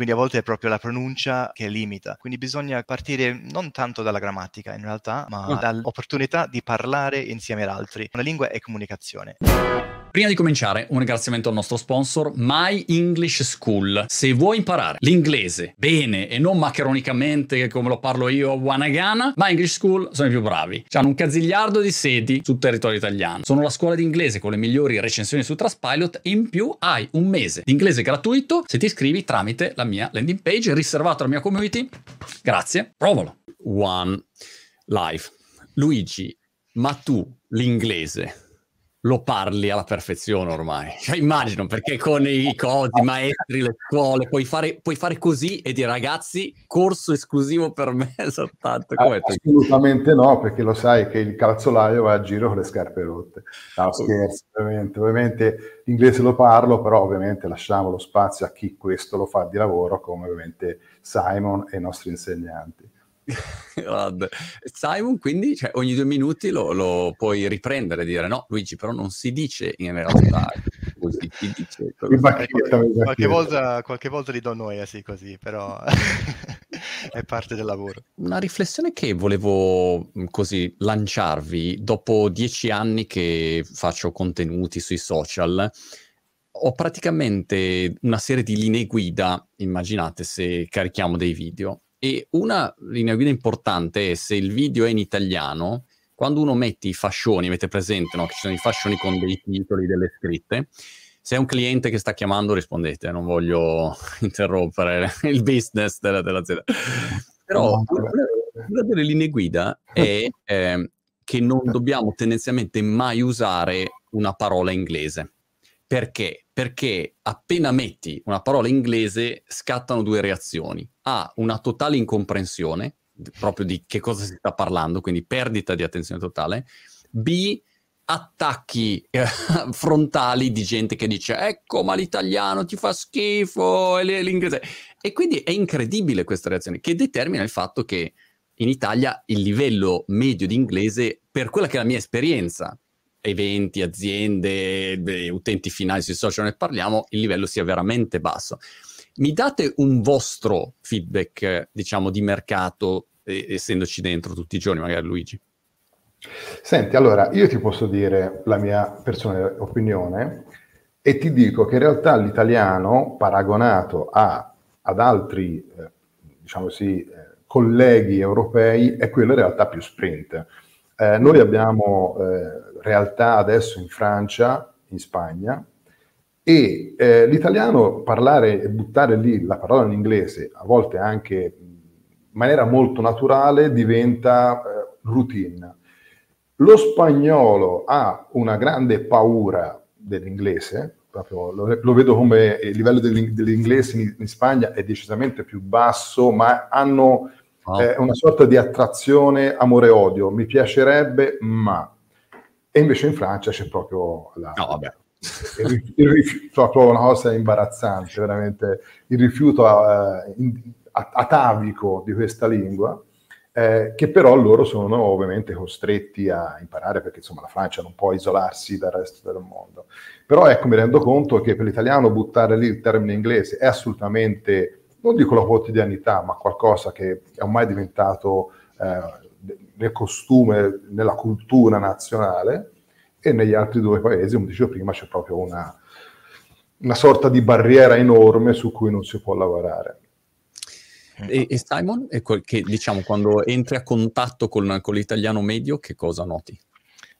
quindi a volte è proprio la pronuncia che limita. Quindi bisogna partire non tanto dalla grammatica in realtà, ma ah. dall'opportunità di parlare insieme ad altri. Una lingua è comunicazione. Prima di cominciare, un ringraziamento al nostro sponsor My English School. Se vuoi imparare l'inglese bene e non maccheronicamente come lo parlo io a Wanagana, My English School sono i più bravi. Hanno un cazigliardo di sedi sul territorio italiano. Sono la scuola di inglese con le migliori recensioni su Trustpilot e in più hai un mese di inglese gratuito se ti iscrivi tramite la mia landing page riservata alla mia community. Grazie, provalo. One Live. Luigi, ma tu l'inglese lo parli alla perfezione ormai. Cioè, immagino, perché con i cosi, i maestri, le scuole, puoi fare, puoi fare, così e dire ragazzi, corso esclusivo per me, soltanto. Eh, assolutamente no, perché lo sai che il calzolaio va a giro con le scarpe rotte. No, scherzo, ovviamente. Ovviamente l'inglese lo parlo, però ovviamente lasciamo lo spazio a chi questo lo fa di lavoro, come ovviamente Simon e i nostri insegnanti. Simon quindi cioè, ogni due minuti lo, lo, puoi riprendere e dire no Luigi però non si dice in realtà così si dice così. Qualche, volta, qualche volta li do noia sì così però è parte del lavoro. Una riflessione che volevo così lanciarvi dopo dieci anni che faccio contenuti sui social ho praticamente una serie di linee guida immaginate se carichiamo dei video e una linea guida importante è se il video è in italiano, quando uno mette i fascioni, avete presente no? che ci sono i fascioni con dei titoli, delle scritte, se è un cliente che sta chiamando rispondete, non voglio interrompere il business della, dell'azienda. Però una, delle linee guida è eh, che non dobbiamo tendenzialmente mai usare una parola inglese. Perché? Perché appena metti una parola inglese scattano due reazioni. A, una totale incomprensione proprio di che cosa si sta parlando, quindi perdita di attenzione totale. B, attacchi eh, frontali di gente che dice ecco ma l'italiano ti fa schifo e l'inglese e quindi è incredibile questa reazione che determina il fatto che in Italia il livello medio di inglese per quella che è la mia esperienza eventi, aziende, utenti finali sui social ne parliamo, il livello sia veramente basso. Mi date un vostro feedback, diciamo, di mercato, eh, essendoci dentro tutti i giorni, magari Luigi? Senti, allora, io ti posso dire la mia personale opinione e ti dico che in realtà l'italiano, paragonato a, ad altri, eh, diciamo così, eh, colleghi europei, è quello in realtà più sprint. Eh, noi abbiamo eh, realtà adesso in Francia, in Spagna, e eh, l'italiano parlare e buttare lì la parola in inglese, a volte anche in maniera molto naturale, diventa eh, routine. Lo spagnolo ha una grande paura dell'inglese, proprio lo, lo vedo come il livello dell'inglese in, in, Spagna è decisamente più basso, ma hanno oh. eh, una sorta di attrazione amore-odio. Mi piacerebbe, ma e invece in Francia c'è proprio la... No, vabbè. Il, rifiuto, proprio una cosa imbarazzante, veramente il rifiuto in, atavico di questa lingua, eh, che però loro sono ovviamente costretti a imparare perché insomma la Francia non può isolarsi dal resto del mondo. Però ecco, mi rendo conto che per l'italiano buttare lì il termine inglese è assolutamente, non dico la quotidianità, ma qualcosa che è ormai diventato eh, nel costume, nella cultura nazionale e negli altri due paesi, come dicevo prima, c'è proprio una, una sorta di barriera enorme su cui non si può lavorare. E, e Simon, ecco, che, diciamo, quando entri a contatto con, con, l'italiano medio, che cosa noti?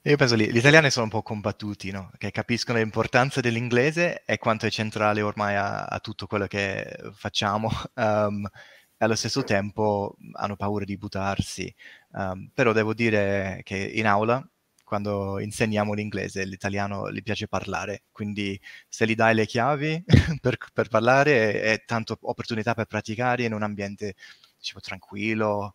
Io penso che gli italiani sono un po' combattuti, no? che capiscono l'importanza dell'inglese e quanto è centrale ormai a, a tutto quello che facciamo. Um, e allo stesso tempo hanno paura di buttarsi. Um, però devo dire che in aula, quando insegniamo l'inglese, l'italiano gli piace parlare, quindi se gli dai le chiavi per, per, parlare è, è tanta opportunità per praticare in un ambiente diciamo, tranquillo,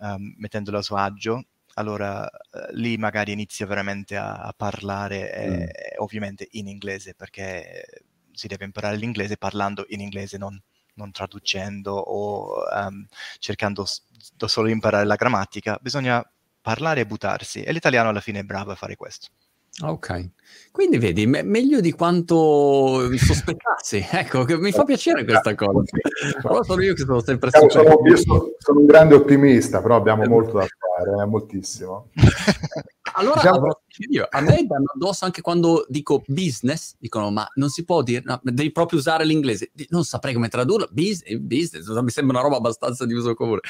um, mettendolo a suo agio. Allora uh, lì magari inizia veramente a, a parlare, mm. e, ovviamente in inglese, perché si deve imparare l'inglese parlando in inglese, non non traducendo o um, cercando da solo imparare la grammatica, bisogna parlare e buttarsi e l'italiano alla fine è bravo a fare questo. Ok. Quindi vedi, me- meglio di quanto sospettassi. ecco, che mi fa piacere questa cosa. Però sono io che sono sempre stato... Sono, io sono, sono, un grande ottimista, però abbiamo molto da fare, eh, moltissimo. allora, diciamo... io, a me danno addosso anche quando dico business, dicono ma non si può dire, no, devi proprio usare l'inglese. Non saprei come tradurlo, business, business, mi sembra una roba abbastanza di uso comune.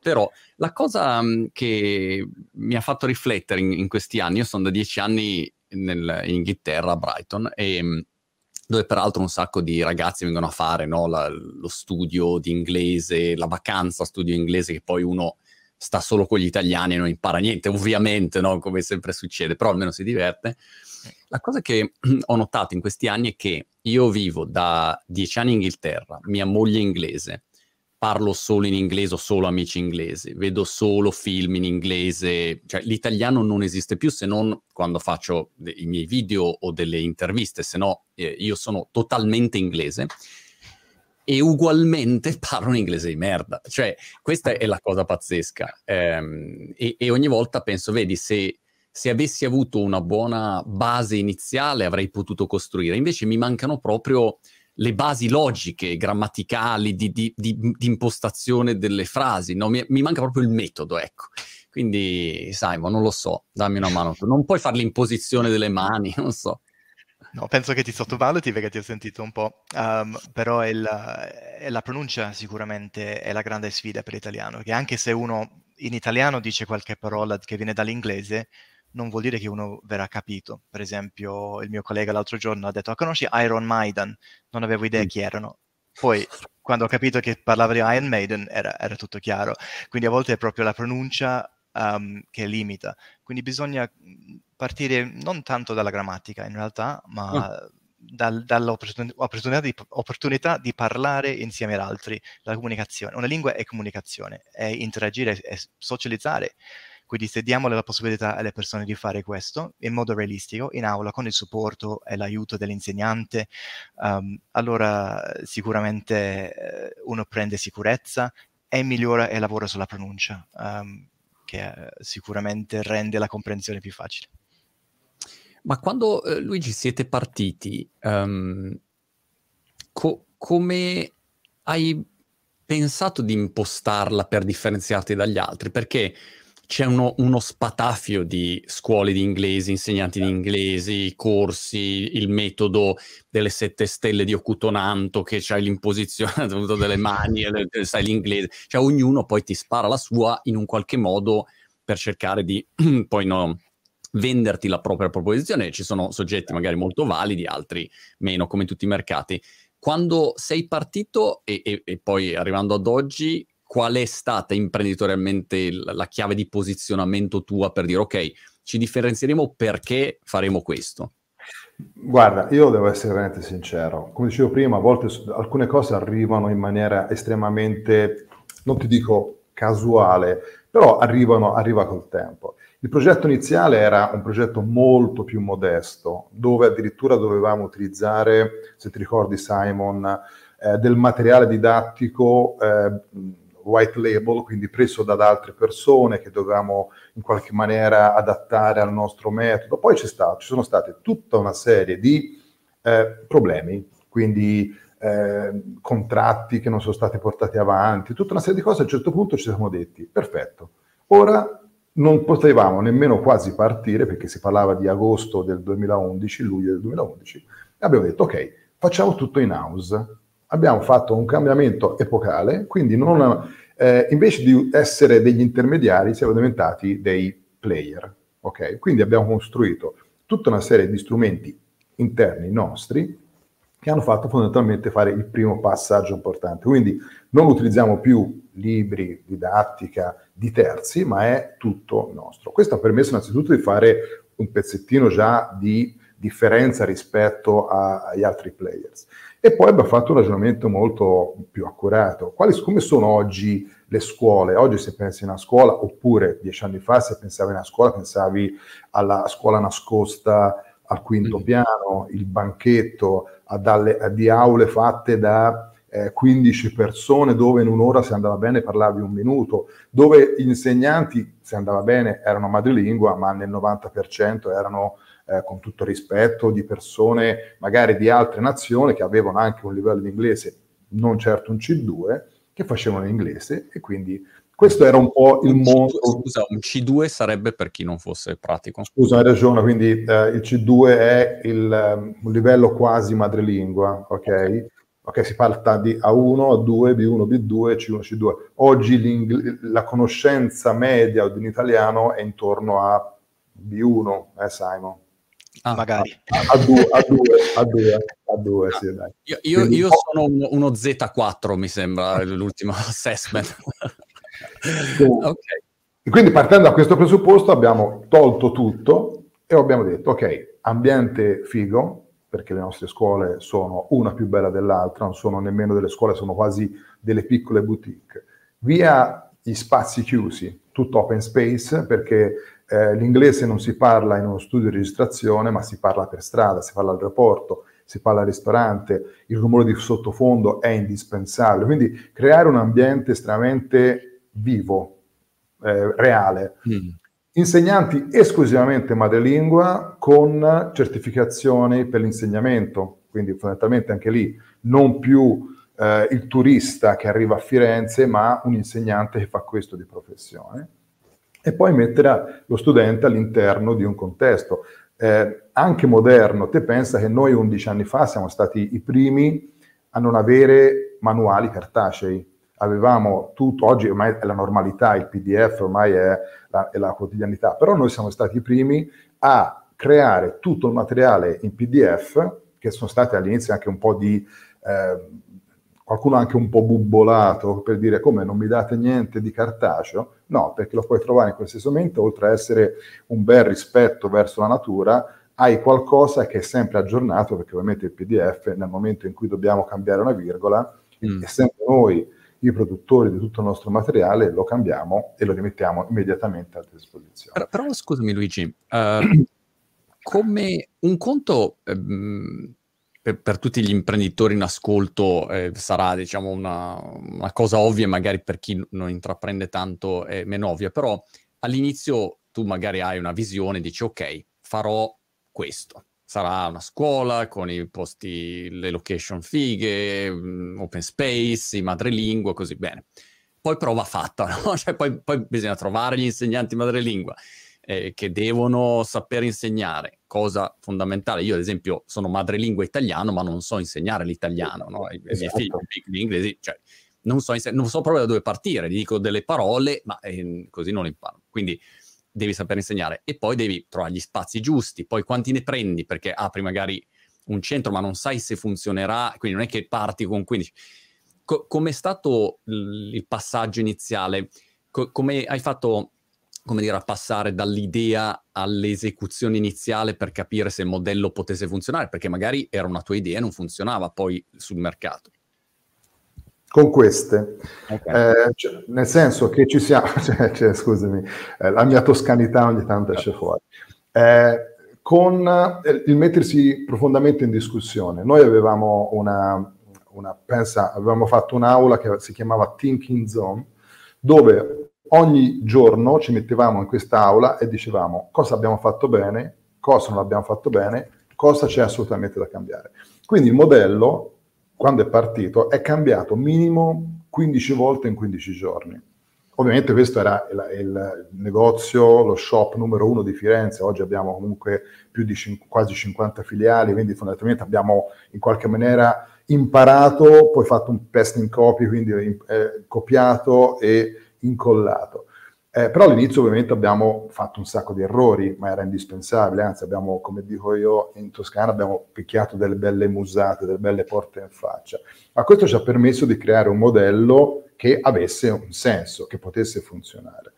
Però la cosa che mi ha fatto riflettere in, in questi anni, io sono da dieci anni nel, in Inghilterra, a Brighton, e, dove peraltro un sacco di ragazzi vengono a fare no, la, lo studio di inglese, la vacanza studio inglese che poi uno sta solo con gli italiani e non impara niente, ovviamente, no? come sempre succede, però almeno si diverte. La cosa che ho notato in questi anni è che io vivo da dieci anni in Inghilterra, mia moglie è inglese, parlo solo in inglese o solo amici inglesi, vedo solo film in inglese, cioè l'italiano non esiste più se non quando faccio de- i miei video o delle interviste, se no eh, io sono totalmente inglese e ugualmente parlo un inglese di merda, cioè questa è la cosa pazzesca ehm, e, e, ogni volta penso, vedi, se, se avessi avuto una buona base iniziale avrei potuto costruire, invece mi mancano proprio le basi logiche, grammaticali, di, di, di, di impostazione delle frasi, no? mi, mi, manca proprio il metodo, ecco. Quindi, Simon, non lo so, dammi una mano. Non puoi fare l'imposizione delle mani, non so. No, penso che ti sottovaluti perché ti ho sentito un po', um, però è la, è la, pronuncia sicuramente è la grande sfida per l'italiano, che anche se uno in italiano dice qualche parola che viene dall'inglese, non vuol dire che uno verrà capito. Per esempio, il mio collega l'altro giorno ha detto: ah, Conosci Iron Maiden? Non avevo idea chi erano. Poi, quando ho capito che parlava di Iron Maiden, era, era tutto chiaro. Quindi a volte è proprio la pronuncia um, che limita. Quindi bisogna mm, partire non tanto dalla grammatica, in realtà, ma. Mm. Dal, dall'opportunità di, opportunità di parlare insieme ad altri, la comunicazione. Una lingua è comunicazione, è interagire, è socializzare quindi se diamo la possibilità alle persone di fare questo in modo realistico, in aula, con il supporto e l'aiuto dell'insegnante, um, allora sicuramente eh, uno prende sicurezza e migliora e lavora sulla pronuncia, um, che eh, sicuramente rende la comprensione più facile. Ma quando, eh, Luigi, siete partiti, um, co- come hai pensato di impostarla per differenziarti dagli altri? Perché c'è uno, uno, spatafio di scuole di inglese, insegnanti di inglese, corsi, il metodo delle sette stelle di Ocutonanto che c'hai l'imposizione delle mani, sai l'inglese, cioè ognuno poi ti spara la sua in un qualche modo per cercare di poi no, venderti la propria proposizione. Ci sono soggetti magari molto validi, altri meno, come tutti i mercati. Quando sei partito e, e, e poi arrivando ad oggi, qual è stata imprenditorialmente la chiave di posizionamento tua per dire ok, ci differenzieremo perché faremo questo? Guarda, io devo essere veramente sincero. Come dicevo prima, a volte alcune cose arrivano in maniera estremamente, non ti dico casuale, però arrivano, arriva col tempo. Il progetto iniziale era un progetto molto più modesto, dove addirittura dovevamo utilizzare, se ti ricordi Simon, eh, del materiale didattico eh, white label, quindi preso da altre persone che dovevamo in qualche maniera adattare al nostro metodo. Poi stato, ci sono state tutta una serie di eh, problemi, quindi eh, contratti che non sono stati portati avanti, tutta una serie di cose. A un certo punto ci siamo detti, perfetto, ora non potevamo nemmeno quasi partire perché si parlava di agosto del 2011, luglio del 2011, e abbiamo detto ok, facciamo tutto in house abbiamo fatto un cambiamento epocale, quindi non, eh, invece di essere degli intermediari siamo diventati dei player. Okay? Quindi abbiamo costruito tutta una serie di strumenti interni nostri che hanno fatto fondamentalmente fare il primo passaggio importante. Quindi non utilizziamo più libri, didattica di terzi, ma è tutto nostro. Questo ha permesso innanzitutto di fare un pezzettino già di differenza rispetto a, agli altri players. E poi abbiamo fatto un ragionamento molto più accurato. Quali, come sono oggi le scuole? Oggi se pensi a una scuola, oppure dieci anni fa se pensavi a una scuola, pensavi alla scuola nascosta al quinto mm. piano, il banchetto, a dalle, a di aule fatte da eh, 15 persone dove in un'ora se andava bene parlavi un minuto, dove gli insegnanti se andava bene erano madrelingua, ma nel 90% erano eh, con tutto rispetto, di persone magari di altre nazioni che avevano anche un livello di inglese, non certo un C2, che facevano inglese e quindi questo era un po' il mondo. Scusa, un C2 sarebbe per chi non fosse pratico. Scusa, hai ragione, quindi eh, il C2 è il, um, un livello quasi madrelingua, ok? Ok, si parla di A1, A2, B1, B2, C1, C2. Oggi la conoscenza media di un italiano è intorno a B1, eh Simon? Ah, magari. A, a, due, a due, a due, a due sì, dai. Io, io, io sono un, uno Z4, mi sembra, l'ultimo assessment. okay. Quindi partendo da questo presupposto abbiamo tolto tutto e abbiamo detto, ok, ambiente figo, perché le nostre scuole sono una più bella dell'altra, non sono nemmeno delle scuole, sono quasi delle piccole boutique. Via gli spazi chiusi, tutto open space, perché eh, l'inglese non si parla in uno studio di registrazione, ma si parla per strada, si parla al aeroporto, si parla al ristorante, il rumore di sottofondo è indispensabile. Quindi creare un ambiente estremamente vivo, eh, reale. Mm. Insegnanti esclusivamente madrelingua con certificazioni per l'insegnamento, quindi fondamentalmente anche lì non più eh, il turista che arriva a Firenze, ma un insegnante che fa questo di professione e poi mettere lo studente all'interno di un contesto. Eh, anche moderno, te pensa che noi 11 anni fa siamo stati i primi a non avere manuali cartacei. Avevamo tutto, oggi ormai è la normalità, il PDF ormai è la, è la quotidianità, però noi siamo stati i primi a creare tutto il materiale in PDF, che sono stati all'inizio anche un po' di... Eh, qualcuno anche un po' bubbolato per dire come non mi date niente di cartaceo, no, perché lo puoi trovare in qualsiasi momento, oltre a essere un bel rispetto verso la natura, hai qualcosa che è sempre aggiornato, perché ovviamente il PDF nel momento in cui dobbiamo cambiare una virgola, mm. essendo noi i produttori di tutto il nostro materiale, lo cambiamo e lo rimettiamo immediatamente a disposizione. Però, però scusami Luigi, uh, come un conto... Um, per, per, tutti gli imprenditori in ascolto eh, sarà diciamo una, una, cosa ovvia, magari per chi non intraprende tanto è meno ovvia, però all'inizio tu magari hai una visione, dici ok, farò questo. Sarà una scuola con i posti, le location fighe, mm, open space, madrelingua, così bene. Poi prova fatta, no? Cioè, poi, poi bisogna trovare gli insegnanti madrelingua eh, che devono saper insegnare, cosa fondamentale. Io, ad esempio, sono madrelingua italiano, ma non so insegnare l'italiano, no? I, esatto. miei figli di inglese, cioè, non so, inseg- non so proprio da dove partire, gli dico delle parole, ma eh, così non imparo. Quindi devi saper insegnare e poi devi trovare gli spazi giusti, poi quanti ne prendi, perché apri magari un centro, ma non sai se funzionerà, quindi non è che parti con 15. Co- com'è stato l- il passaggio iniziale? Co- come hai fatto come dire, a passare dall'idea all'esecuzione iniziale per capire se il modello potesse funzionare, perché magari era una tua idea e non funzionava poi sul mercato. Con queste, okay. eh, cioè, nel senso che ci siamo, cioè, cioè, scusami, eh, la mia toscanità ogni tanto esce fuori, eh, con eh, il mettersi profondamente in discussione. Noi avevamo una, una, pensa, avevamo fatto un'aula che si chiamava Thinking Zone, dove ogni giorno ci mettevamo in quest'aula e dicevamo cosa abbiamo fatto bene, cosa non abbiamo fatto bene, cosa c'è assolutamente da cambiare. Quindi il modello, quando è partito, è cambiato minimo 15 volte in 15 giorni. Ovviamente questo era il, il negozio, lo shop numero uno di Firenze, oggi abbiamo comunque più di cin- quasi 50 filiali, quindi fondamentalmente abbiamo in qualche maniera imparato, poi fatto un pasting copy, quindi eh, copiato e incollato. Eh, però all'inizio ovviamente abbiamo fatto un sacco di errori, ma era indispensabile, anzi abbiamo, come dico io, in Toscana abbiamo picchiato delle belle musate, delle belle porte in faccia. Ma questo ci ha permesso di creare un modello che avesse un senso, che potesse funzionare.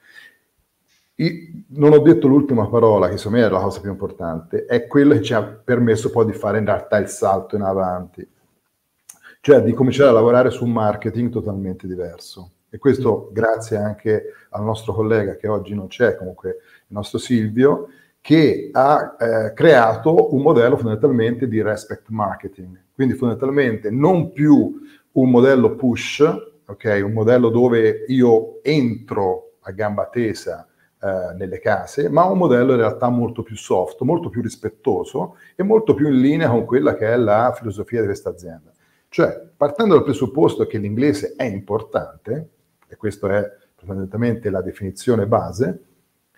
I, non ho detto l'ultima parola, che secondo me è la cosa più importante, è quella che ci ha permesso poi di fare in realtà il salto in avanti, cioè di cominciare a lavorare su un marketing totalmente diverso e questo grazie anche al nostro collega che oggi non c'è, comunque il nostro Silvio, che ha eh, creato un modello fondamentalmente di respect marketing. Quindi fondamentalmente non più un modello push, ok, un modello dove io entro a gamba tesa eh, nelle case, ma un modello in realtà molto più soft, molto più rispettoso e molto più in linea con quella che è la filosofia di questa azienda. Cioè, partendo dal presupposto che l'inglese è importante, e questa è fondamentalmente la definizione base,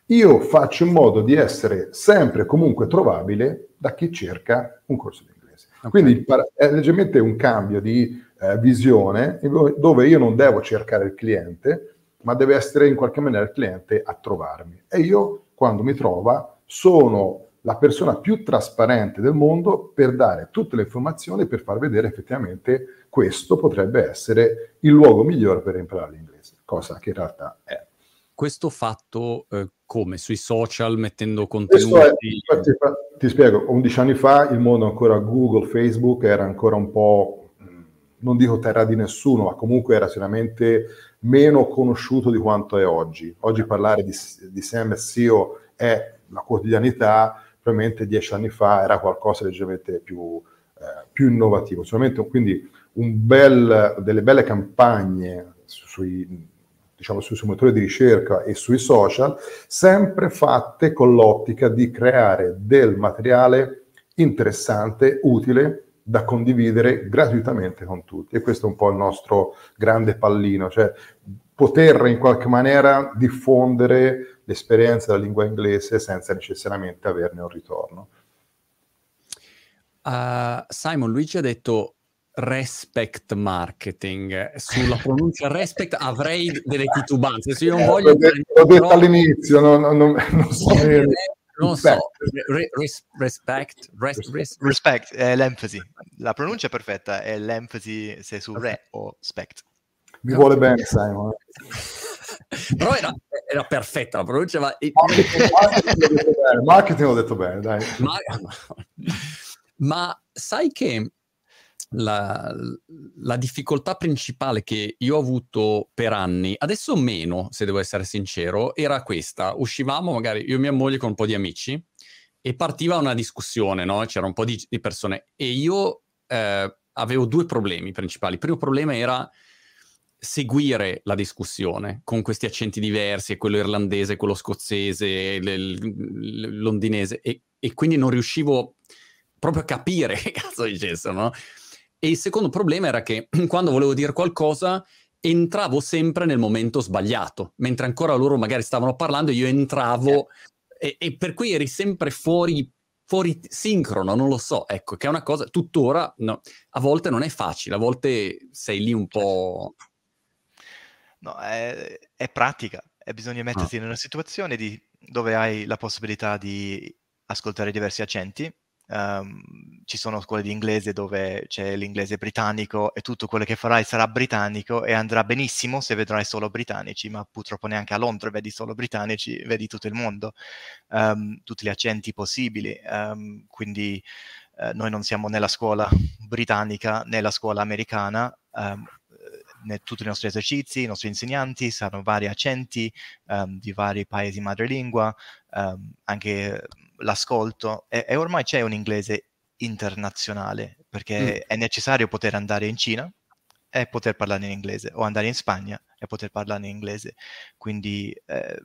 io faccio in modo di essere sempre comunque trovabile da chi cerca un corso di inglese. Okay. Quindi è leggermente un cambio di eh, visione dove io non devo cercare il cliente, ma deve essere in qualche maniera il cliente a trovarmi. E io, quando mi trova, sono la persona più trasparente del mondo per dare tutte le informazioni per far vedere effettivamente questo potrebbe essere il luogo migliore per imparare l'inglese, cosa che in realtà è. Questo fatto eh, come? Sui social, mettendo contenuti? È, infatti, ti spiego, 11 anni fa il mondo ancora Google, Facebook era ancora un po', non dico terra di nessuno, ma comunque era sicuramente meno conosciuto di quanto è oggi. Oggi parlare di, di SEO è la quotidianità, probabilmente dieci anni fa era qualcosa leggermente più, eh, più innovativo. Sicuramente quindi bel, delle belle campagne sui, diciamo, sui motori di ricerca e sui social, sempre fatte con l'ottica di creare del materiale interessante, utile, da condividere gratuitamente con tutti. E questo è un po' il nostro grande pallino, cioè poter in qualche maniera diffondere l'esperienza della lingua inglese senza necessariamente averne un ritorno. Uh, Simon, Luigi ha detto respect marketing. Sulla pronuncia respect avrei delle titubanze. Se io non voglio... L'ho detto, l'ho detto all'inizio, non, non, non so non so, re, res, respect, res, res, respect è l'enfasi. La pronuncia è perfetta, è l'enfasi se su re o spect. Mi vuole bene Simon. Però era, era, perfetta la pronuncia, ma... Marketing l'ho detto bene, dai. Ma, ma sai che la, la, difficoltà principale che io ho avuto per anni, adesso meno, se devo essere sincero, era questa. Uscivamo magari io e mia moglie con un po' di amici e partiva una discussione, no? C'era un po' di, di persone e io eh, avevo due problemi principali. Il primo problema era seguire la discussione con questi accenti diversi, quello irlandese, quello scozzese, il londinese, e, e, quindi non riuscivo proprio a capire che cazzo dicessero, no? E il secondo problema era che quando volevo dire qualcosa entravo sempre nel momento sbagliato, mentre ancora loro magari stavano parlando, io entravo e, e, per cui eri sempre fuori, fuori sincrono, non lo so, ecco, che è una cosa, tuttora no, a volte non è facile, a volte sei lì un po'... No, è, è pratica, e bisogna mettersi ah. in una situazione di, dove hai la possibilità di ascoltare diversi accenti, Um, ci sono scuole di inglese dove c'è l'inglese britannico e tutto quello che farai sarà britannico e andrà benissimo se vedrai solo britannici, ma purtroppo neanche a Londra vedi solo britannici, vedi tutto il mondo, um, tutti gli accenti possibili. Um, quindi uh, noi non siamo nella scuola britannica né la scuola americana. Né tutti i nostri esercizi, i nostri insegnanti sanno vari accenti di vari paesi madrelingua, anche l'ascolto e, e, ormai c'è un inglese internazionale perché mm. è necessario poter andare in Cina e poter parlare in inglese o andare in Spagna e poter parlare in inglese. Quindi eh,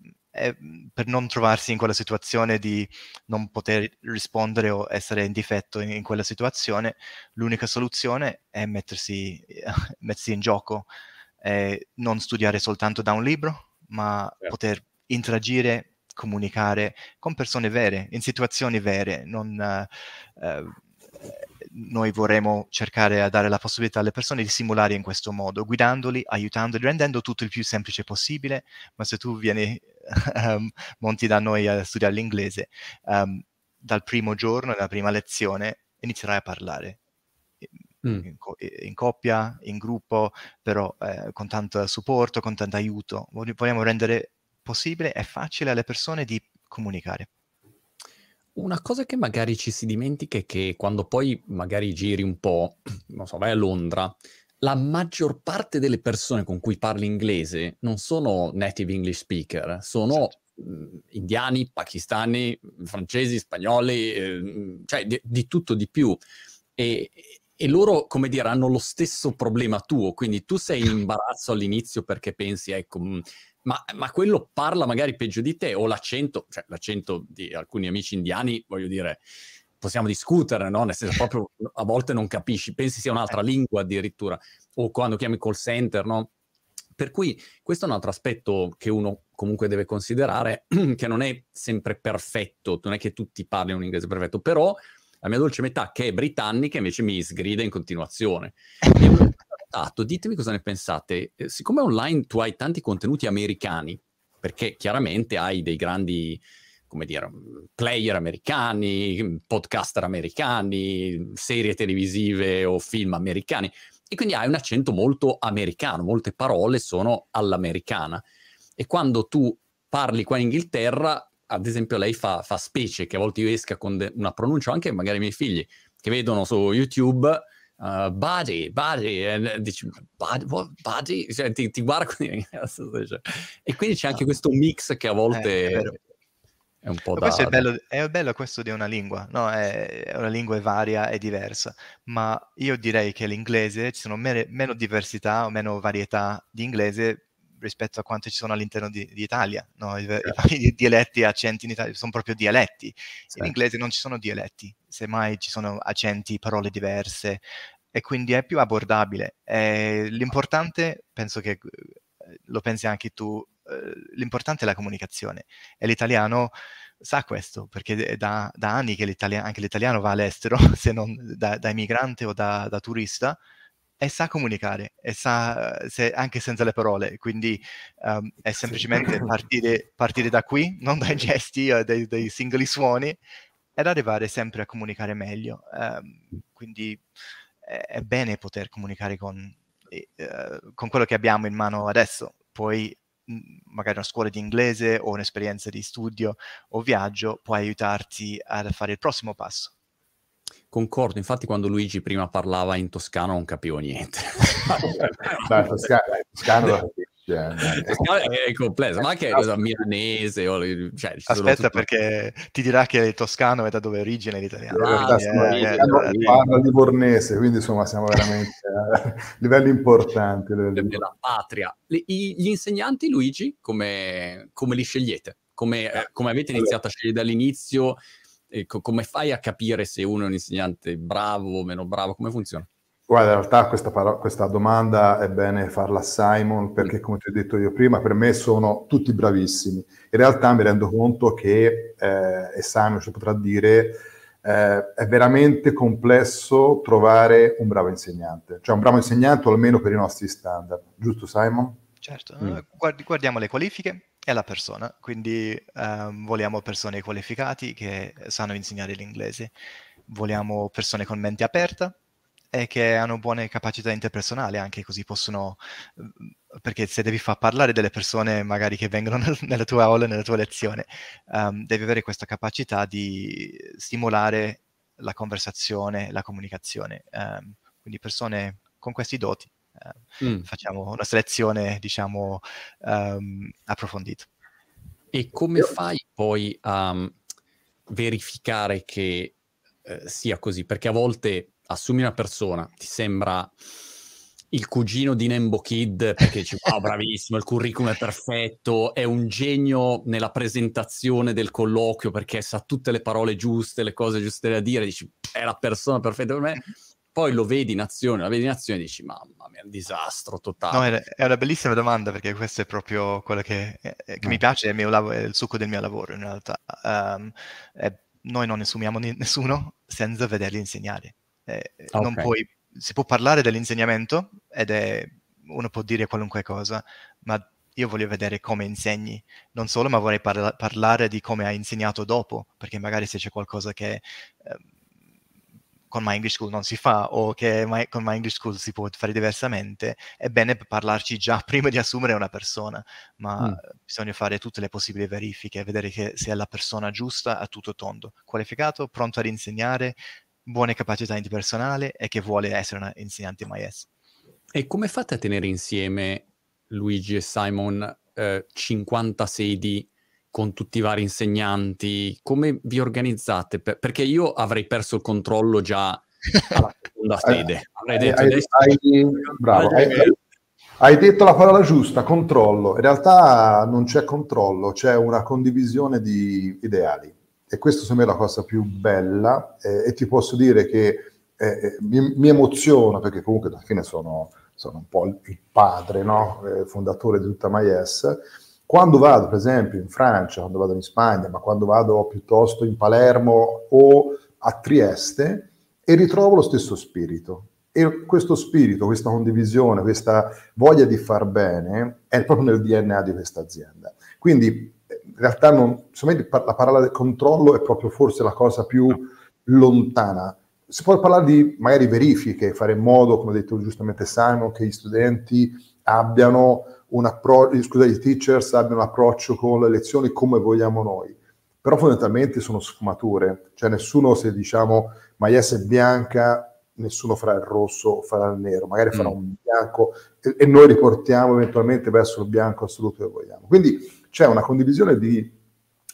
per non trovarsi in quella situazione di non poter rispondere o essere in difetto in, in quella situazione, l'unica soluzione è mettersi, mettersi in gioco, e non studiare soltanto da un libro, ma yeah. poter interagire comunicare con persone vere, in situazioni vere. Non, eh, noi vorremmo cercare di dare la possibilità alle persone di simulare in questo modo, guidandoli, aiutandoli, rendendo tutto il più semplice possibile, ma se tu vieni, um, monti da noi a studiare l'inglese, um, dal primo giorno, dalla prima lezione, inizierai a parlare. Mm. In, in, coppia, in gruppo, però eh, con tanto supporto, con tanto aiuto. Vogliamo rendere possibile e facile alle persone di comunicare. Una cosa che magari ci si dimentica è che quando poi magari giri un po', non so, vai a Londra, la maggior parte delle persone con cui parli inglese non sono native English speaker, sono certo. indiani, pakistani, francesi, spagnoli, eh, cioè di, di, tutto di più. E, e loro, come dire, hanno lo stesso problema tuo, quindi tu sei in imbarazzo all'inizio perché pensi, ecco, mm, ma, ma, quello parla magari peggio di te, o l'accento, cioè l'accento di alcuni amici indiani, voglio dire, possiamo discutere, no? Nel senso, proprio a volte non capisci, pensi sia un'altra lingua addirittura, o quando chiami call center, no? Per cui questo è un altro aspetto che uno comunque deve considerare, che non è sempre perfetto, non è che tutti parlino un inglese perfetto, però la mia dolce metà che è britannica invece mi sgrida in continuazione. E notato, ditemi cosa ne pensate, eh, siccome online tu hai tanti contenuti americani, perché chiaramente hai dei grandi come dire, player americani, podcaster americani, serie televisive o film americani, e quindi hai un accento molto americano, molte parole sono all'americana. E quando tu parli qua in Inghilterra, ad esempio lei fa, fa specie che a volte io esca con de- una pronuncia, anche magari i miei figli, che vedono su YouTube uh, body, body, e dici body, what, body? Cioè, ti, ti guarda e quindi c'è anche questo mix che a volte eh, è un po' da... Questo è bello, è bello questo di una lingua, no? È, è una lingua varia e diversa, ma io direi che l'inglese, ci sono meno, meno diversità o meno varietà di inglese rispetto a quante ci sono all'interno di, di Italia. No? I, certo. I, dialetti e accenti in Italia sono proprio dialetti. Certo. In inglese non ci sono dialetti, semmai ci sono accenti, parole diverse e quindi è più abbordabile. E l'importante, penso che eh, lo pensi anche tu, eh, l'importante è la comunicazione e l'italiano sa questo perché da, da anni che l'italiano, anche l'italiano va all'estero, se non da, da immigrante o da, da, turista, e sa comunicare, e sa, se, anche senza le parole, quindi um, è semplicemente partire, partire, da qui, non dai gesti o dai, dai, singoli suoni, ed arrivare sempre a comunicare meglio. Um, quindi è, è, bene poter comunicare con, eh, con quello che abbiamo in mano adesso. Poi magari una scuola di inglese o un'esperienza di studio o viaggio può aiutarti a fare il prossimo passo. Concordo, infatti quando Luigi prima parlava in toscano non capivo niente. Dai, toscano, toscano cioè, è, complesso, ma anche cosa milanese. O, cioè, Aspetta, tutto... perché ti dirà che il toscano è da dove origina l'italiano. Ah, eh, eh, eh, parla di bornese, quindi insomma siamo veramente a livelli importanti. Della patria. Gli insegnanti, Luigi, come, come li scegliete? Come, eh, come avete iniziato a scegliere dall'inizio? Come fai a capire se uno è un insegnante bravo o meno bravo? Come funziona? Guarda, in realtà questa, paro- questa, domanda è bene farla a Simon perché, come ti ho detto io prima, per me sono tutti bravissimi. In realtà mi rendo conto che, eh, e Simon ci potrà dire, eh, è veramente complesso trovare un bravo insegnante, cioè un bravo insegnante o almeno per i nostri standard. Giusto Simon? Certo, mm. Guardi, guardiamo le qualifiche e la persona, quindi um, vogliamo persone qualificate che sanno insegnare l'inglese, vogliamo persone con mente aperta e che hanno buone capacità interpersonali anche così possono mm, perché se devi far parlare delle persone magari che vengono nel, nella tua aula, nella tua lezione, um, devi avere questa capacità di stimolare la conversazione, la comunicazione. Um, quindi persone con questi doti. Um, mm. Facciamo una selezione, diciamo, approfondita. E come fai poi a verificare che eh, sia così? Perché a volte assumi una persona, ti sembra il cugino di Nembo Kid perché dici wow bravissimo, il curriculum è perfetto, è un genio nella presentazione del colloquio perché sa tutte le parole giuste, le cose giuste da dire, dici è la persona perfetta per me. Poi lo vedi in azione, la vedi in azione e dici mamma mia, un disastro totale. No, è, una bellissima domanda perché questo è proprio quello che, eh, che mm. mi piace, è il, lav- è il, succo del mio lavoro in realtà. Um, è, noi non assumiamo nessuno senza vederli insegnare. Eh, okay. puoi, si può parlare dell'insegnamento ed è, uno può dire qualunque cosa, ma io voglio vedere come insegni, non solo, ma vorrei parla- parlare di come hai insegnato dopo, perché magari se c'è qualcosa che eh, con My English School non si fa o che my, con My English School si può fare diversamente, è bene parlarci già prima di assumere una persona, ma mm. bisogna fare tutte le possibili verifiche, vedere che sia la persona giusta a tutto tondo, qualificato, pronto ad insegnare, buone capacità interpersonali e che vuole essere un insegnante MIS. E come fate a tenere insieme Luigi e Simon eh, 50 sedi con tutti i vari insegnanti? Come vi organizzate? Per- perché io avrei perso il controllo già alla seconda sede. Hai, detto hai, hai, bravo, hai, detto la parola giusta, controllo. In realtà non c'è controllo, c'è una condivisione di ideali. E questo secondo me è la cosa più bella eh, e ti posso dire che eh, eh mi, mi emoziona perché comunque alla fine sono, sono un po' il padre, no? eh, fondatore di tutta MyS. Quando vado, per esempio, in Francia, quando vado in Spagna, ma quando vado piuttosto in Palermo o a Trieste, e ritrovo lo stesso spirito. E questo spirito, questa condivisione, questa voglia di far bene è proprio nel DNA di questa azienda. Quindi in realtà non, la parola del controllo è proprio forse la cosa più lontana. Si può parlare di magari verifiche, fare in modo, come ha detto giustamente Simon, che gli studenti abbiano un approccio, scusate, i teachers abbiano un approccio con le lezioni come vogliamo noi. Però fondamentalmente sono sfumature, cioè nessuno se diciamo Maies è bianca, nessuno farà il rosso o farà il nero, magari farà mm. un bianco e, e, noi riportiamo eventualmente verso il bianco assoluto che vogliamo. Quindi c'è una condivisione di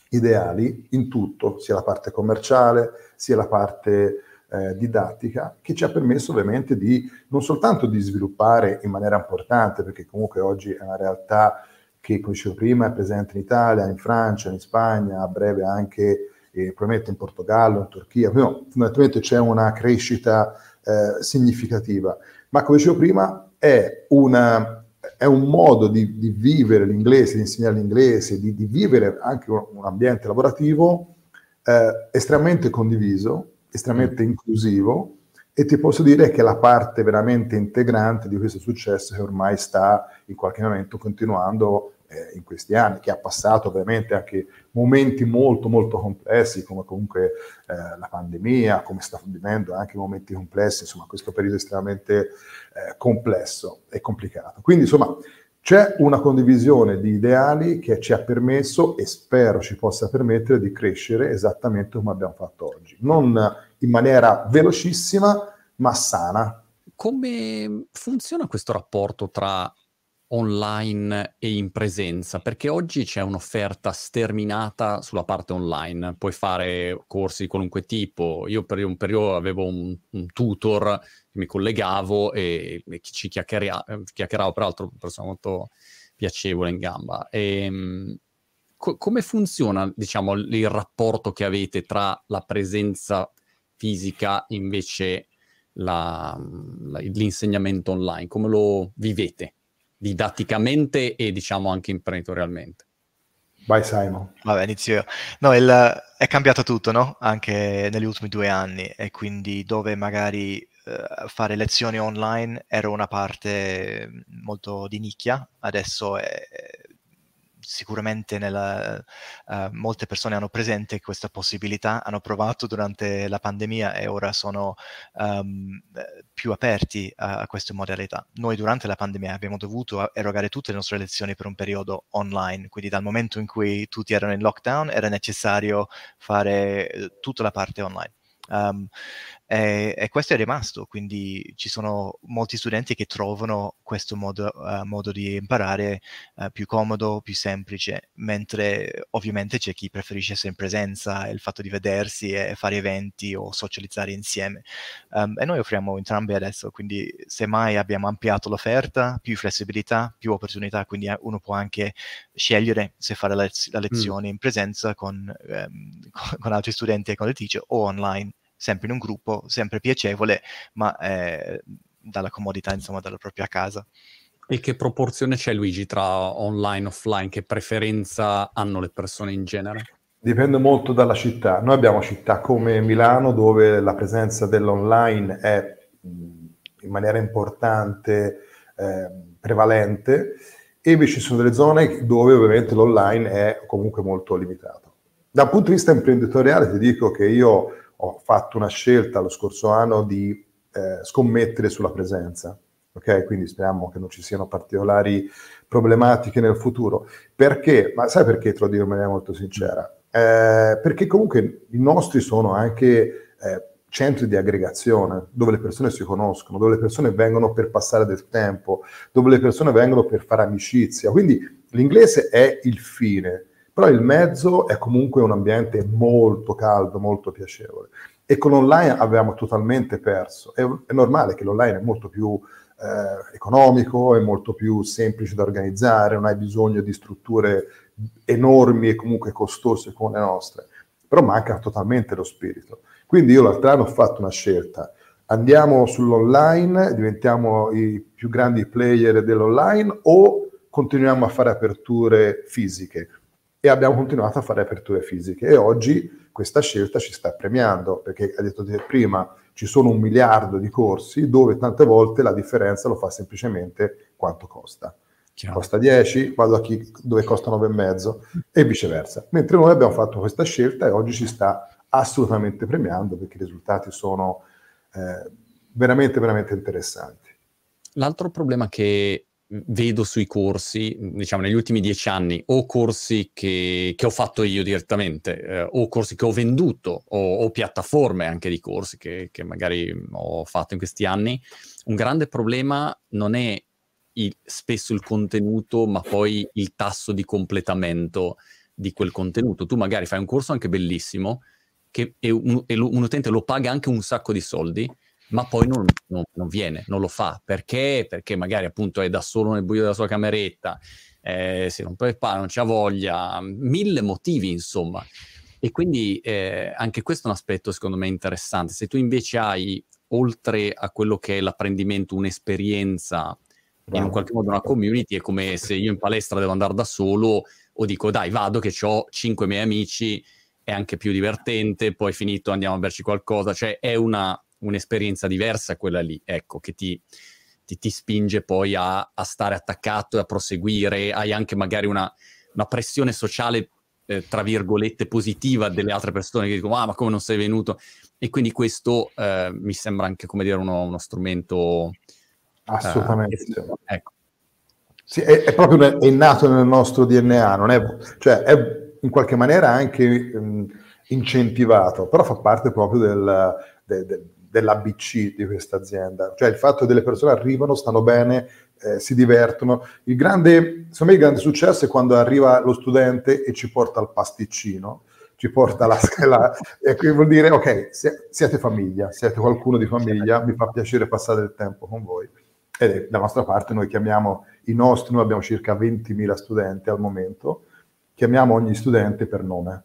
ideali in tutto, sia la parte commerciale, sia la parte eh, didattica, che ci ha permesso ovviamente di non soltanto di sviluppare in maniera importante, perché comunque oggi è una realtà che, come dicevo prima, è presente in Italia, in Francia, in Spagna, a breve anche eh, probabilmente in Portogallo, in Turchia, no, fondamentalmente c'è una crescita eh, significativa, ma come dicevo prima è, una, è un modo di, di, vivere l'inglese, di insegnare l'inglese, di, di vivere anche un, un ambiente lavorativo eh, estremamente condiviso, estremamente mm. inclusivo e ti posso dire che la parte veramente integrante di questo successo che ormai sta in qualche momento continuando eh, in questi anni, che ha passato ovviamente anche momenti molto molto complessi come comunque eh, la pandemia, come sta vivendo anche momenti complessi, insomma questo periodo estremamente eh, complesso e complicato. Quindi insomma c'è una condivisione di ideali che ci ha permesso e spero ci possa permettere di crescere esattamente come abbiamo fatto oggi, non in maniera velocissima ma sana. Come funziona questo rapporto tra online e in presenza, perché oggi c'è un'offerta sterminata sulla parte online, puoi fare corsi di qualunque tipo. Io per un periodo avevo un, un tutor che mi collegavo e, e ci chiacchiera, chiacchieravo, peraltro una persona molto piacevole in gamba. E, ehm, co- come funziona, diciamo, il rapporto che avete tra la presenza fisica invece la, la, l'insegnamento online? Come lo vivete? Didatticamente e diciamo anche imprenditorialmente. Vai Simon. Vabbè, inizio io. No, il, è cambiato tutto, no? Anche negli ultimi due anni e quindi dove magari eh, fare lezioni online era una parte molto di nicchia, adesso è, sicuramente nella, uh, molte persone hanno presente questa possibilità, hanno provato durante la pandemia e ora sono um, più aperti a, a, queste modalità. Noi durante la pandemia abbiamo dovuto erogare tutte le nostre lezioni per un periodo online, quindi dal momento in cui tutti erano in lockdown era necessario fare eh, tutta la parte online. Um, e, e, questo è rimasto, quindi ci sono molti studenti che trovano questo modo, uh, modo di imparare uh, più comodo, più semplice, mentre ovviamente c'è chi preferisce essere in presenza, il fatto di vedersi e fare eventi o socializzare insieme. Um, e noi offriamo entrambi adesso, quindi semmai abbiamo ampliato l'offerta, più flessibilità, più opportunità, quindi eh, uno può anche scegliere se fare la, la lezione mm. in presenza con, um, con altri studenti e con il teacher o online sempre in un gruppo, sempre piacevole, ma eh, dalla comodità, insomma, dalla propria casa. E che proporzione c'è, Luigi, tra online e offline? Che preferenza hanno le persone in genere? Dipende molto dalla città. Noi abbiamo città come Milano dove la presenza dell'online è in maniera importante eh, prevalente e invece ci sono delle zone dove ovviamente l'online è comunque molto limitato. Dal punto di vista imprenditoriale ti dico che io ho fatto una scelta lo scorso anno di eh, scommettere sulla presenza. Ok, quindi speriamo che non ci siano particolari problematiche nel futuro. Perché? Ma sai perché te lo dico in maniera molto sincera? Eh, perché comunque i nostri sono anche eh, centri di aggregazione, dove le persone si conoscono, dove le persone vengono per passare del tempo, dove le persone vengono per fare amicizia. Quindi l'inglese è il fine, però il mezzo è comunque un ambiente molto caldo, molto piacevole. e con l'online avevamo totalmente perso. È, è normale che l'online è molto più eh, economico, è molto più semplice da organizzare, non hai bisogno di strutture enormi e comunque costose come le nostre, però manca totalmente lo spirito. Quindi io l'altro anno ho fatto una scelta, andiamo sull'online, diventiamo i più grandi player dell'online o continuiamo a fare aperture fisiche? E abbiamo continuato a fare aperture fisiche e oggi questa scelta ci sta premiando, perché hai detto prima, ci sono un miliardo di corsi dove tante volte la differenza lo fa semplicemente quanto costa. Chiaro. Costa 10, vado a chi dove costa 9,5 e viceversa. Mentre noi abbiamo fatto questa scelta e oggi ci sta assolutamente premiando perché i risultati sono eh, veramente, veramente interessanti. L'altro problema che vedo sui corsi, diciamo negli ultimi dieci anni, o corsi che, che ho fatto io direttamente, eh, o corsi che ho venduto, o, o piattaforme anche di corsi che, che, magari ho fatto in questi anni, un grande problema non è il, spesso il contenuto, ma poi il tasso di completamento di quel contenuto. Tu magari fai un corso anche bellissimo, che, e, un, e un utente lo paga anche un sacco di soldi, ma poi non, non, non, viene, non lo fa. Perché? Perché magari appunto è da solo nel buio della sua cameretta, eh, si rompe il pane, non c'ha voglia, mille motivi insomma. E quindi eh, anche questo è un aspetto secondo me interessante. Se tu invece hai, oltre a quello che è l'apprendimento, un'esperienza, in un qualche modo una community, è come se io in palestra devo andare da solo o dico dai vado che ho cinque miei amici, è anche più divertente, poi finito andiamo a berci qualcosa, cioè è una un'esperienza diversa quella lì, ecco, che ti, ti, ti spinge poi a, a, stare attaccato e a proseguire, hai anche magari una, una pressione sociale, eh, tra virgolette, positiva delle altre persone che dicono, ah, ma come non sei venuto? E quindi questo eh, mi sembra anche, come dire, uno, uno strumento... Eh, Assolutamente. Eh, ecco. Sì, è, è, proprio è nato nel nostro DNA, non è, cioè è in qualche maniera anche mh, incentivato, però fa parte proprio del, del, del dell'ABC di questa azienda, cioè il fatto che delle persone arrivano, stanno bene, eh, si divertono. Il grande, secondo me il grande successo è quando arriva lo studente e ci porta il pasticcino, ci porta la scala, e quindi vuol dire ok, siete famiglia, siete qualcuno di famiglia, mi fa piacere passare del tempo con voi. E da nostra parte noi chiamiamo i nostri, noi abbiamo circa 20.000 studenti al momento, chiamiamo ogni studente per nome.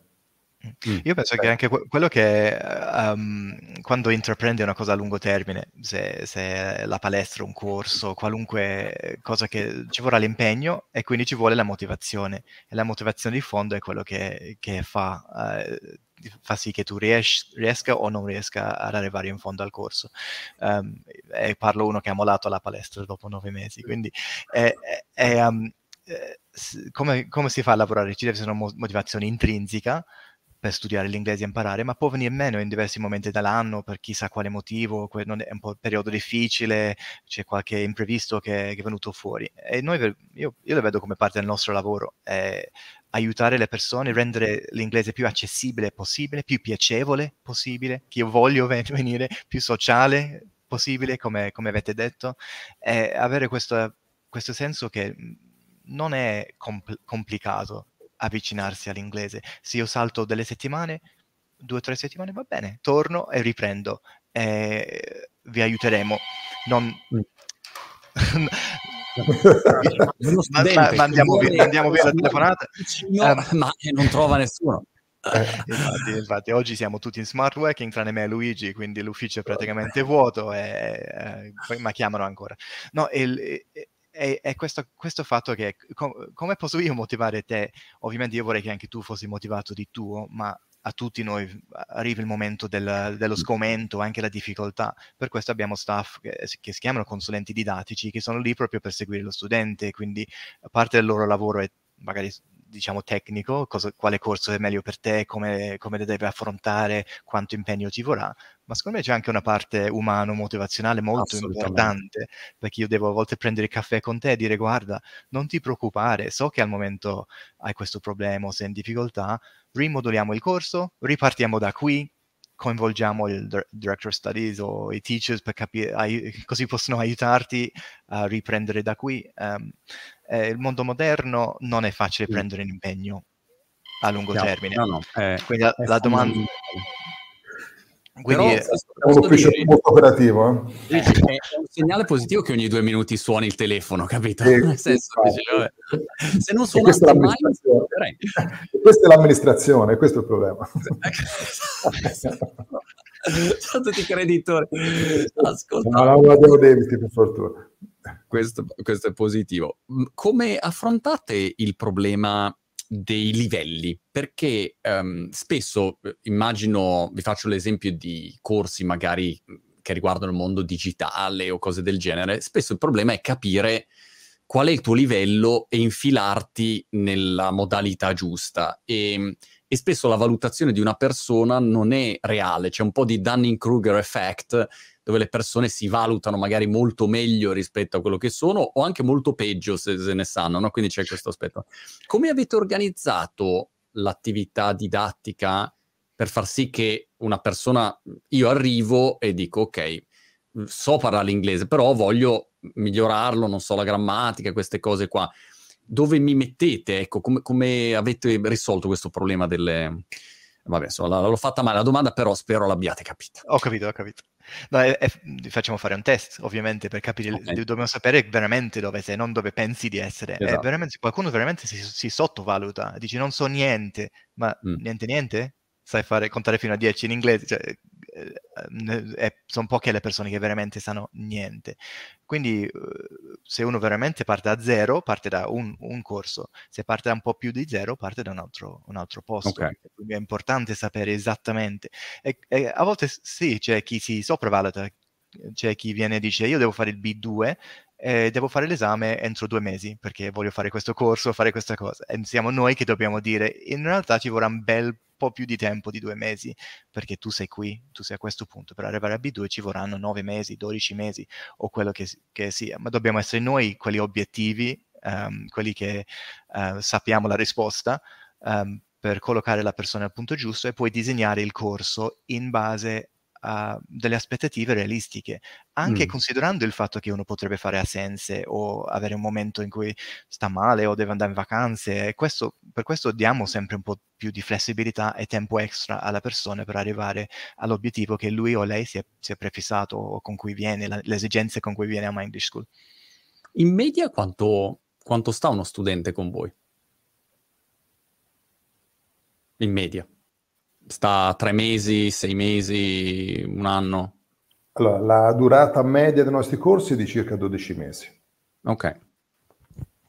Io penso che anche quello che um, quando intraprendi una cosa a lungo termine, se, se la palestra, un corso, qualunque cosa che ci vorrà l'impegno e quindi ci vuole la motivazione. E la motivazione di fondo è quello che, che fa, uh, fa, sì che tu ries- riesca o non riesca ad arrivare in fondo al corso. Um, e parlo uno che ha mollato la palestra dopo nove mesi, quindi è, è, um, come, come, si fa a lavorare? Ci deve essere una motivazione intrinseca per studiare l'inglese e imparare, ma può venire meno in diversi momenti dell'anno per chissà quale motivo, è un po' periodo difficile, c'è qualche imprevisto che, che è venuto fuori. E noi, io, io lo vedo come parte del nostro lavoro, è aiutare le persone, rendere l'inglese più accessibile possibile, più piacevole possibile, che io voglio venire, più sociale possibile, come, come avete detto, e avere questo, questo senso che non è compl- complicato, avvicinarsi all'inglese. Se io salto delle settimane, due o tre settimane va bene, torno e riprendo. E vi aiuteremo. Non... ma, ma, ma, andiamo, via, andiamo via la telefonata. No, um, ma non trova nessuno. Eh, infatti, infatti, oggi siamo tutti in smart working tranne me e Luigi, quindi l'ufficio è praticamente vuoto, e, e, ma chiamano ancora. No, il, è, è questo, questo, fatto che com- come posso io motivare te? Ovviamente io vorrei che anche tu fossi motivato di tuo, ma a tutti noi arriva il momento del, dello sgomento, anche la difficoltà. Per questo abbiamo staff che, che, si chiamano consulenti didattici, che sono lì proprio per seguire lo studente, quindi parte del loro lavoro è magari diciamo tecnico, cosa, quale corso è meglio per te, come, come le deve affrontare, quanto impegno ci vorrà, ma secondo me c'è anche una parte umano, motivazionale molto importante, perché io devo a volte prendere il caffè con te e dire guarda, non ti preoccupare, so che al momento hai questo problema sei in difficoltà, rimodoliamo il corso, ripartiamo da qui, coinvolgiamo il director studies o i teachers per capire, ai, così possono aiutarti a riprendere da qui. Um, eh, il mondo moderno non è facile sì. prendere un impegno a lungo no, termine. No, no, è, Quindi la, la domanda... Quindi Però, è un ufficio dire, molto operativo. Eh? È un segnale positivo che ogni due minuti suoni il telefono, capito? Sì, Nel senso, dice, se non suonasse mai... Questa è l'amministrazione, questo è il problema. Sono tutti creditori. Ascolta. No, non abbiamo debiti, per fortuna. Questo, questo è positivo. Come affrontate il problema dei livelli, perché um, spesso eh, immagino, vi faccio l'esempio di corsi magari che riguardano il mondo digitale o cose del genere, spesso il problema è capire qual è il tuo livello e infilarti nella modalità giusta. E, e spesso la valutazione di una persona non è reale, c'è un po' di Dunning-Kruger effect dove le persone si valutano magari molto meglio rispetto a quello che sono o anche molto peggio se, se ne sanno, no? quindi c'è questo aspetto. Come avete organizzato l'attività didattica per far sì che una persona, io arrivo e dico ok, so parlare l'inglese, però voglio migliorarlo, non so la grammatica, queste cose qua. Dove mi mettete? Ecco, come, come avete risolto questo problema delle... Vabbè, insomma, l'ho fatta male la domanda, però spero l'abbiate capita. Ho capito, ho capito. No, è, è, facciamo fare un test, ovviamente, per capire, okay. dobbiamo sapere veramente dove sei, non dove pensi di essere. Esatto. Veramente, qualcuno veramente si, si, sottovaluta, dici non so niente, ma mm. niente niente? Sai fare, contare fino a 10 in inglese? Cioè, eh, sono poche le persone che veramente sanno niente. Quindi eh, se uno veramente parte da zero, parte da un, un, corso, se parte da un po' più di zero, parte da un altro, un altro posto. Okay. Quindi è importante sapere esattamente. E, e a volte sì, c'è chi si sopravvaluta, c'è chi viene e dice io devo fare il B2 e devo fare l'esame entro due mesi perché voglio fare questo corso, fare questa cosa. E siamo noi che dobbiamo dire in realtà ci vorrà un bel po' più di tempo di due mesi, perché tu sei qui, tu sei a questo punto. Per arrivare a B2 ci vorranno nove mesi, dodici mesi o quello che, che sia, ma dobbiamo essere noi quelli obiettivi, um, quelli che uh, sappiamo la risposta. Um, per collocare la persona al punto giusto e poi disegnare il corso in base uh, delle aspettative realistiche, anche mm. considerando il fatto che uno potrebbe fare assenze o avere un momento in cui sta male o deve andare in vacanze. Questo, per questo diamo sempre un po' più di flessibilità e tempo extra alla persona per arrivare all'obiettivo che lui o lei si è, si è prefissato o con cui viene, la, le esigenze con cui viene a Mind School. In media quanto, quanto sta uno studente con voi? In media sta tre mesi, sei mesi, un anno? Allora, la durata media dei nostri corsi è di circa 12 mesi. Ok.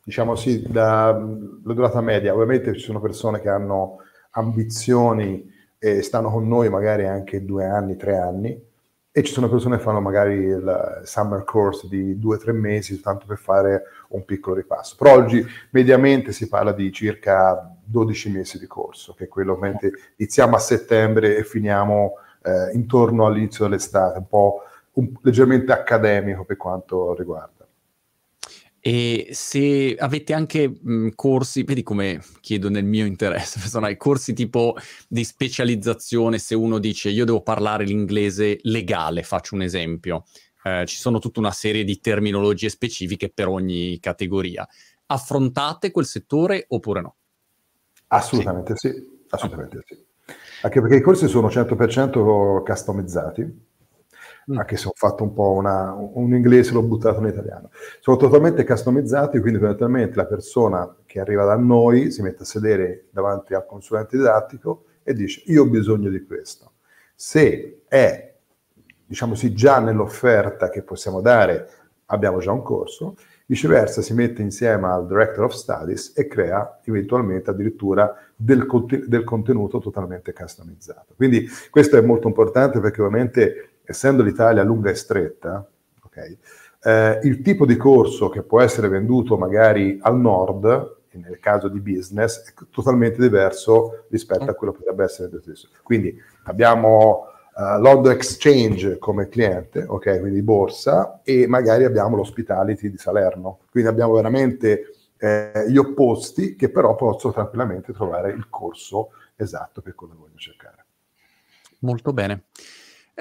Diciamo sì, la, la durata media, ovviamente ci sono persone che hanno ambizioni e stanno con noi magari anche due anni, tre anni, e ci sono persone che fanno magari il summer course di due o tre mesi, tanto per fare un piccolo ripasso. Però oggi mediamente si parla di circa 12 mesi di corso, che è quello mentre iniziamo a settembre e finiamo eh, intorno all'inizio dell'estate, un po' un, leggermente accademico per quanto riguarda. E se avete anche mh, corsi, vedi come chiedo nel mio interesse personale, corsi tipo di specializzazione, se uno dice io devo parlare l'inglese legale, faccio un esempio, eh, ci sono tutta una serie di terminologie specifiche per ogni categoria. Affrontate quel settore oppure no? Assolutamente sì, sì assolutamente sì. Anche perché i corsi sono 100% customizzati, mm. anche se ho fatto un po' una, un inglese, l'ho buttato in italiano. Sono totalmente customizzati, quindi eventualmente la persona che arriva da noi si mette a sedere davanti al consulente didattico e dice io ho bisogno di questo. Se è, diciamo sì, già nell'offerta che possiamo dare, abbiamo già un corso, Viceversa si mette insieme al Director of Studies e crea eventualmente addirittura del, conten- del contenuto totalmente customizzato. Quindi questo è molto importante perché ovviamente essendo l'Italia lunga e stretta, okay, eh, il tipo di corso che può essere venduto magari al nord, nel caso di business, è totalmente diverso rispetto a quello che potrebbe essere stesso. Quindi abbiamo uh, London Exchange come cliente, ok, quindi borsa, e magari abbiamo l'hospitality di Salerno. Quindi abbiamo veramente eh, gli opposti che però posso tranquillamente trovare il corso esatto per quello che voglio cercare. Molto bene.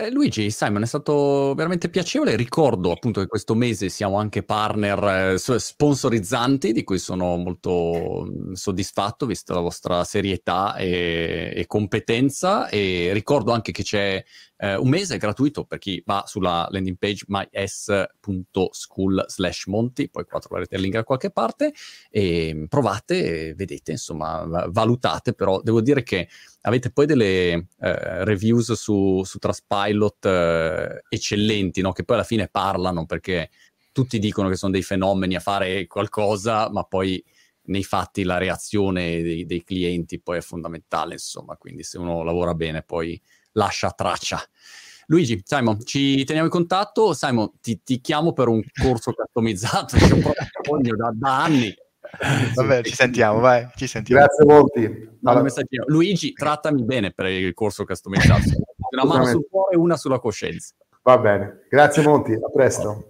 Eh, Luigi, Simon, è stato veramente piacevole. Ricordo appunto che questo mese siamo anche partner eh, sponsorizzanti, di cui sono molto mm, soddisfatto, vista la vostra serietà e, e competenza. E ricordo anche che c'è eh, un mese gratuito per chi va sulla landing page mys.school slash monti, poi qua troverete il link da qualche parte, e provate, vedete, insomma, valutate, però devo dire che avete poi delle eh, reviews su, su Traspilot eh, eccellenti, no? che poi alla fine parlano perché tutti dicono che sono dei fenomeni a fare qualcosa, ma poi nei fatti la reazione dei, dei clienti poi è fondamentale, insomma, quindi se uno lavora bene poi lascia traccia. Luigi, Simon, ci teniamo in contatto. Simon, ti, ti chiamo per un corso customizzato, c'è un proprio da, da anni. Vabbè, ci sentiamo, vai, ci sentiamo. Grazie molti. Allora. Luigi, trattami bene per il corso customizzato. Una mano sul cuore e una sulla coscienza. Va bene, grazie molti, a presto.